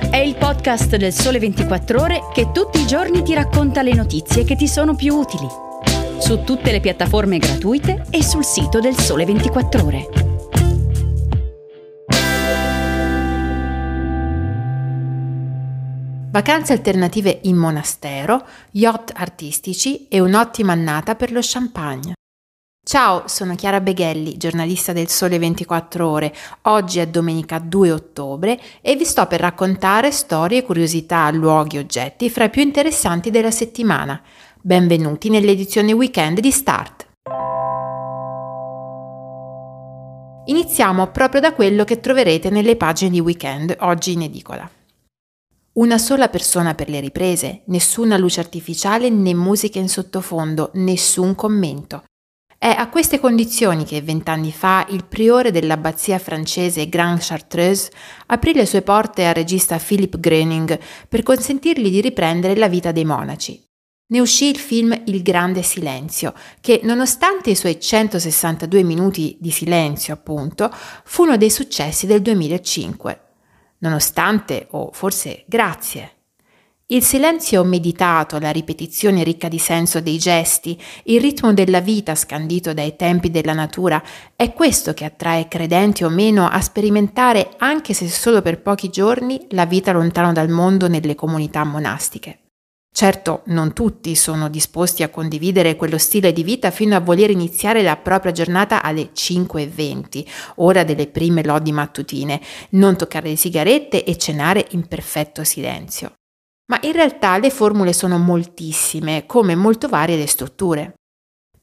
È il podcast del Sole 24 Ore che tutti i giorni ti racconta le notizie che ti sono più utili. Su tutte le piattaforme gratuite e sul sito del Sole 24 Ore. Vacanze alternative in monastero, yacht artistici e un'ottima annata per lo champagne. Ciao, sono Chiara Beghelli, giornalista del Sole 24 Ore. Oggi è domenica 2 ottobre e vi sto per raccontare storie, curiosità, luoghi, oggetti fra i più interessanti della settimana. Benvenuti nell'edizione weekend di Start. Iniziamo proprio da quello che troverete nelle pagine di weekend, oggi in edicola. Una sola persona per le riprese, nessuna luce artificiale né musica in sottofondo, nessun commento. È a queste condizioni che vent'anni fa il priore dell'abbazia francese Grand Chartreuse aprì le sue porte al regista Philip Groening per consentirgli di riprendere la vita dei monaci. Ne uscì il film Il grande silenzio, che nonostante i suoi 162 minuti di silenzio, appunto, fu uno dei successi del 2005. Nonostante, o forse grazie, il silenzio meditato, la ripetizione ricca di senso dei gesti, il ritmo della vita scandito dai tempi della natura, è questo che attrae credenti o meno a sperimentare, anche se solo per pochi giorni, la vita lontano dal mondo nelle comunità monastiche. Certo, non tutti sono disposti a condividere quello stile di vita fino a voler iniziare la propria giornata alle 5.20, ora delle prime lodi mattutine, non toccare le sigarette e cenare in perfetto silenzio. Ma in realtà le formule sono moltissime, come molto varie le strutture.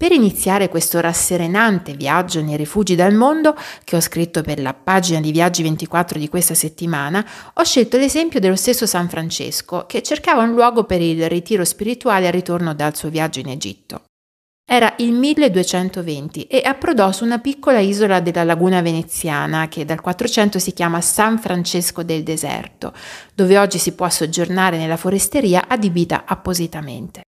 Per iniziare questo rasserenante viaggio nei rifugi dal mondo, che ho scritto per la pagina di Viaggi 24 di questa settimana, ho scelto l'esempio dello stesso San Francesco, che cercava un luogo per il ritiro spirituale al ritorno dal suo viaggio in Egitto. Era il 1220 e approdò su una piccola isola della laguna veneziana che dal 400 si chiama San Francesco del Deserto, dove oggi si può soggiornare nella foresteria adibita appositamente.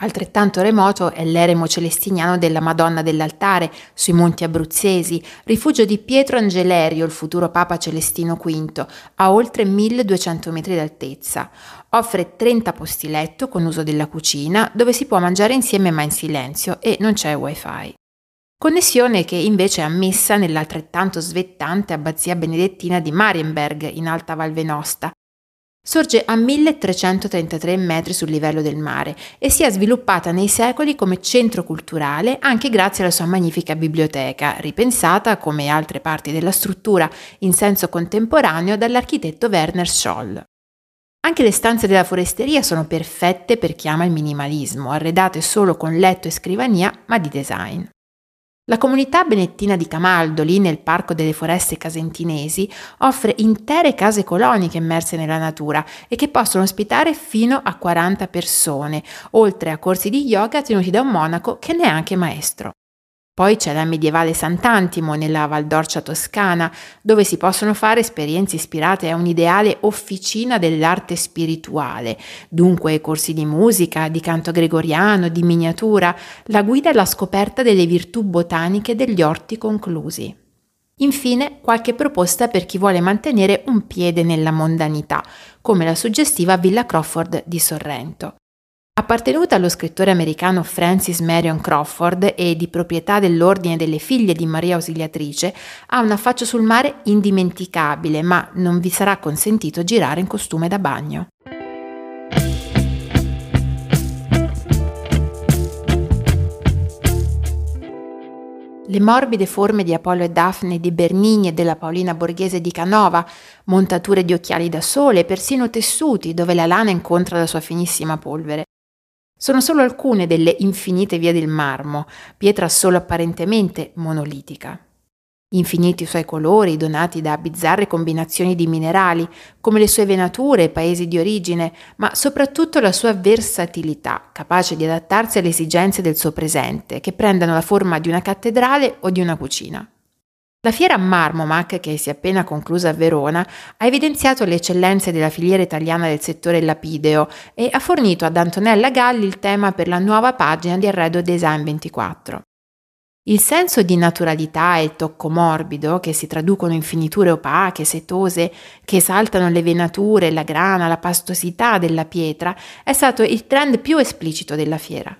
Altrettanto remoto è l'eremo celestiniano della Madonna dell'Altare sui monti abruzzesi, rifugio di Pietro Angelerio, il futuro Papa Celestino V, a oltre 1200 metri d'altezza. Offre 30 posti letto con uso della cucina, dove si può mangiare insieme ma in silenzio e non c'è wifi. Connessione che invece è ammessa nell'altrettanto svettante abbazia benedettina di Marienberg in Alta Val Venosta, Sorge a 1333 metri sul livello del mare e si è sviluppata nei secoli come centro culturale anche grazie alla sua magnifica biblioteca, ripensata come altre parti della struttura in senso contemporaneo dall'architetto Werner Scholl. Anche le stanze della foresteria sono perfette per chi ama il minimalismo, arredate solo con letto e scrivania, ma di design. La comunità benettina di Camaldoli, nel Parco delle Foreste Casentinesi, offre intere case coloniche immerse nella natura e che possono ospitare fino a 40 persone, oltre a corsi di yoga tenuti da un monaco che ne è anche maestro. Poi c'è la medievale Sant'Antimo nella Valdorcia toscana, dove si possono fare esperienze ispirate a un'ideale officina dell'arte spirituale, dunque corsi di musica, di canto gregoriano, di miniatura, la guida alla scoperta delle virtù botaniche degli orti conclusi. Infine, qualche proposta per chi vuole mantenere un piede nella mondanità, come la suggestiva Villa Crawford di Sorrento. Appartenuta allo scrittore americano Francis Marion Crawford e di proprietà dell'Ordine delle Figlie di Maria Ausiliatrice, ha un affaccio sul mare indimenticabile, ma non vi sarà consentito girare in costume da bagno. Le morbide forme di Apollo e Daphne di Bernini e della Paolina Borghese di Canova, montature di occhiali da sole, persino tessuti dove la lana incontra la sua finissima polvere. Sono solo alcune delle infinite vie del marmo, pietra solo apparentemente monolitica. Infiniti i suoi colori, donati da bizzarre combinazioni di minerali, come le sue venature e paesi di origine, ma soprattutto la sua versatilità, capace di adattarsi alle esigenze del suo presente, che prendano la forma di una cattedrale o di una cucina. La fiera Marmomac, che si è appena conclusa a Verona, ha evidenziato le eccellenze della filiera italiana del settore lapideo e ha fornito ad Antonella Galli il tema per la nuova pagina di Arredo Design 24. Il senso di naturalità e il tocco morbido, che si traducono in finiture opache, setose, che esaltano le venature, la grana, la pastosità della pietra, è stato il trend più esplicito della fiera.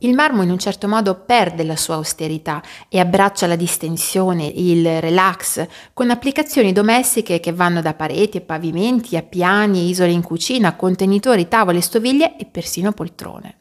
Il marmo in un certo modo perde la sua austerità e abbraccia la distensione, il relax, con applicazioni domestiche che vanno da pareti e pavimenti a piani isole in cucina, contenitori, tavole, stoviglie e persino poltrone.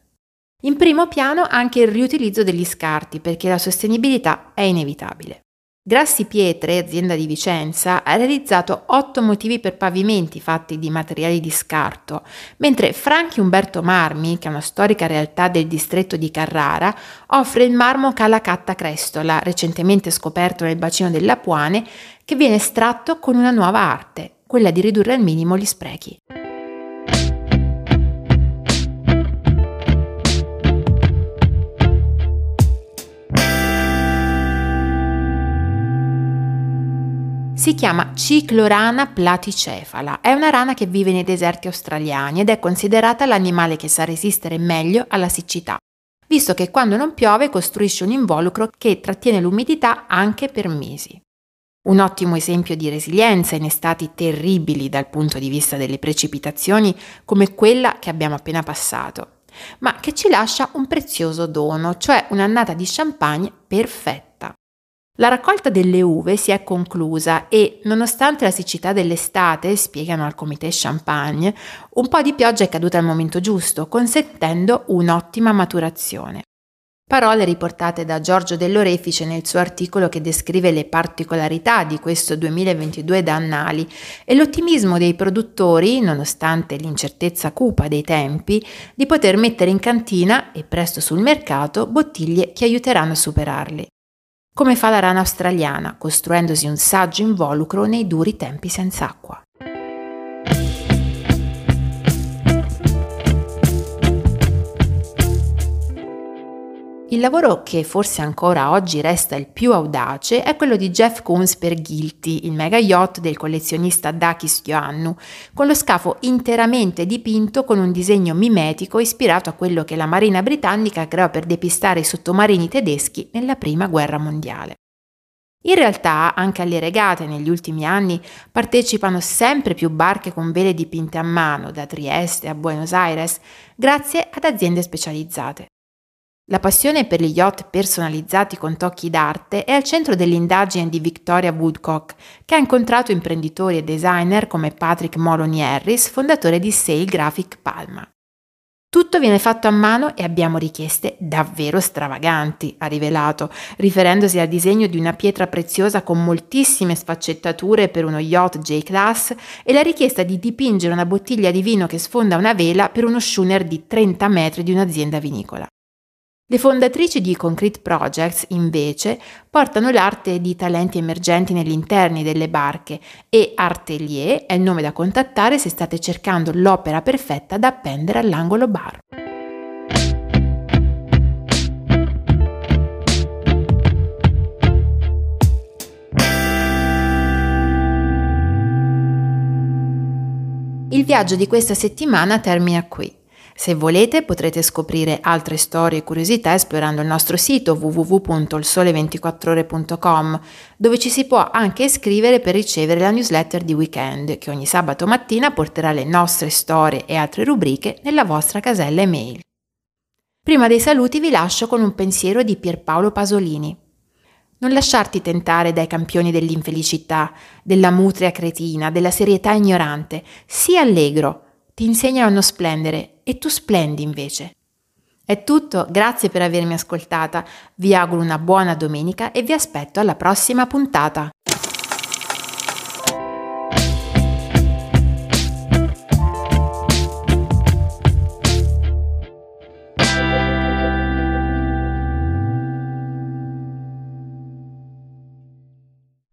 In primo piano anche il riutilizzo degli scarti perché la sostenibilità è inevitabile. Grassi Pietre, azienda di Vicenza, ha realizzato otto motivi per pavimenti fatti di materiali di scarto, mentre Franchi Umberto Marmi, che è una storica realtà del distretto di Carrara, offre il marmo Calacatta Crestola, recentemente scoperto nel bacino dell'Apuane, che viene estratto con una nuova arte, quella di ridurre al minimo gli sprechi. Si chiama Ciclorana platicefala, è una rana che vive nei deserti australiani ed è considerata l'animale che sa resistere meglio alla siccità, visto che quando non piove costruisce un involucro che trattiene l'umidità anche per mesi. Un ottimo esempio di resilienza in estati terribili dal punto di vista delle precipitazioni come quella che abbiamo appena passato, ma che ci lascia un prezioso dono, cioè un'annata di champagne perfetta. La raccolta delle uve si è conclusa e, nonostante la siccità dell'estate, spiegano al Comité Champagne, un po' di pioggia è caduta al momento giusto, consentendo un'ottima maturazione. Parole riportate da Giorgio Dell'Orefice nel suo articolo che descrive le particolarità di questo 2022 da Annali e l'ottimismo dei produttori, nonostante l'incertezza cupa dei tempi, di poter mettere in cantina e presto sul mercato bottiglie che aiuteranno a superarli come fa la rana australiana, costruendosi un saggio involucro nei duri tempi senza acqua. Il lavoro che forse ancora oggi resta il più audace è quello di Jeff Koons per Guilty, il mega yacht del collezionista Dakis Ioannou, con lo scafo interamente dipinto con un disegno mimetico ispirato a quello che la Marina britannica creò per depistare i sottomarini tedeschi nella Prima Guerra Mondiale. In realtà, anche alle regate negli ultimi anni partecipano sempre più barche con vele dipinte a mano, da Trieste a Buenos Aires, grazie ad aziende specializzate. La passione per gli yacht personalizzati con tocchi d'arte è al centro dell'indagine di Victoria Woodcock, che ha incontrato imprenditori e designer come Patrick Moloney Harris, fondatore di Sail Graphic Palma. Tutto viene fatto a mano e abbiamo richieste davvero stravaganti, ha rivelato, riferendosi al disegno di una pietra preziosa con moltissime sfaccettature per uno yacht J-Class e la richiesta di dipingere una bottiglia di vino che sfonda una vela per uno schooner di 30 metri di un'azienda vinicola. Le fondatrici di Concrete Projects, invece, portano l'arte di talenti emergenti negli interni delle barche e Artelier è il nome da contattare se state cercando l'opera perfetta da appendere all'angolo bar. Il viaggio di questa settimana termina qui. Se volete potrete scoprire altre storie e curiosità esplorando il nostro sito www.ilsole24ore.com dove ci si può anche iscrivere per ricevere la newsletter di weekend che ogni sabato mattina porterà le nostre storie e altre rubriche nella vostra casella email. Prima dei saluti vi lascio con un pensiero di Pierpaolo Pasolini. Non lasciarti tentare dai campioni dell'infelicità, della mutria cretina, della serietà ignorante. Sii allegro, ti insegnano a non splendere e tu splendi invece. È tutto, grazie per avermi ascoltata, vi auguro una buona domenica e vi aspetto alla prossima puntata.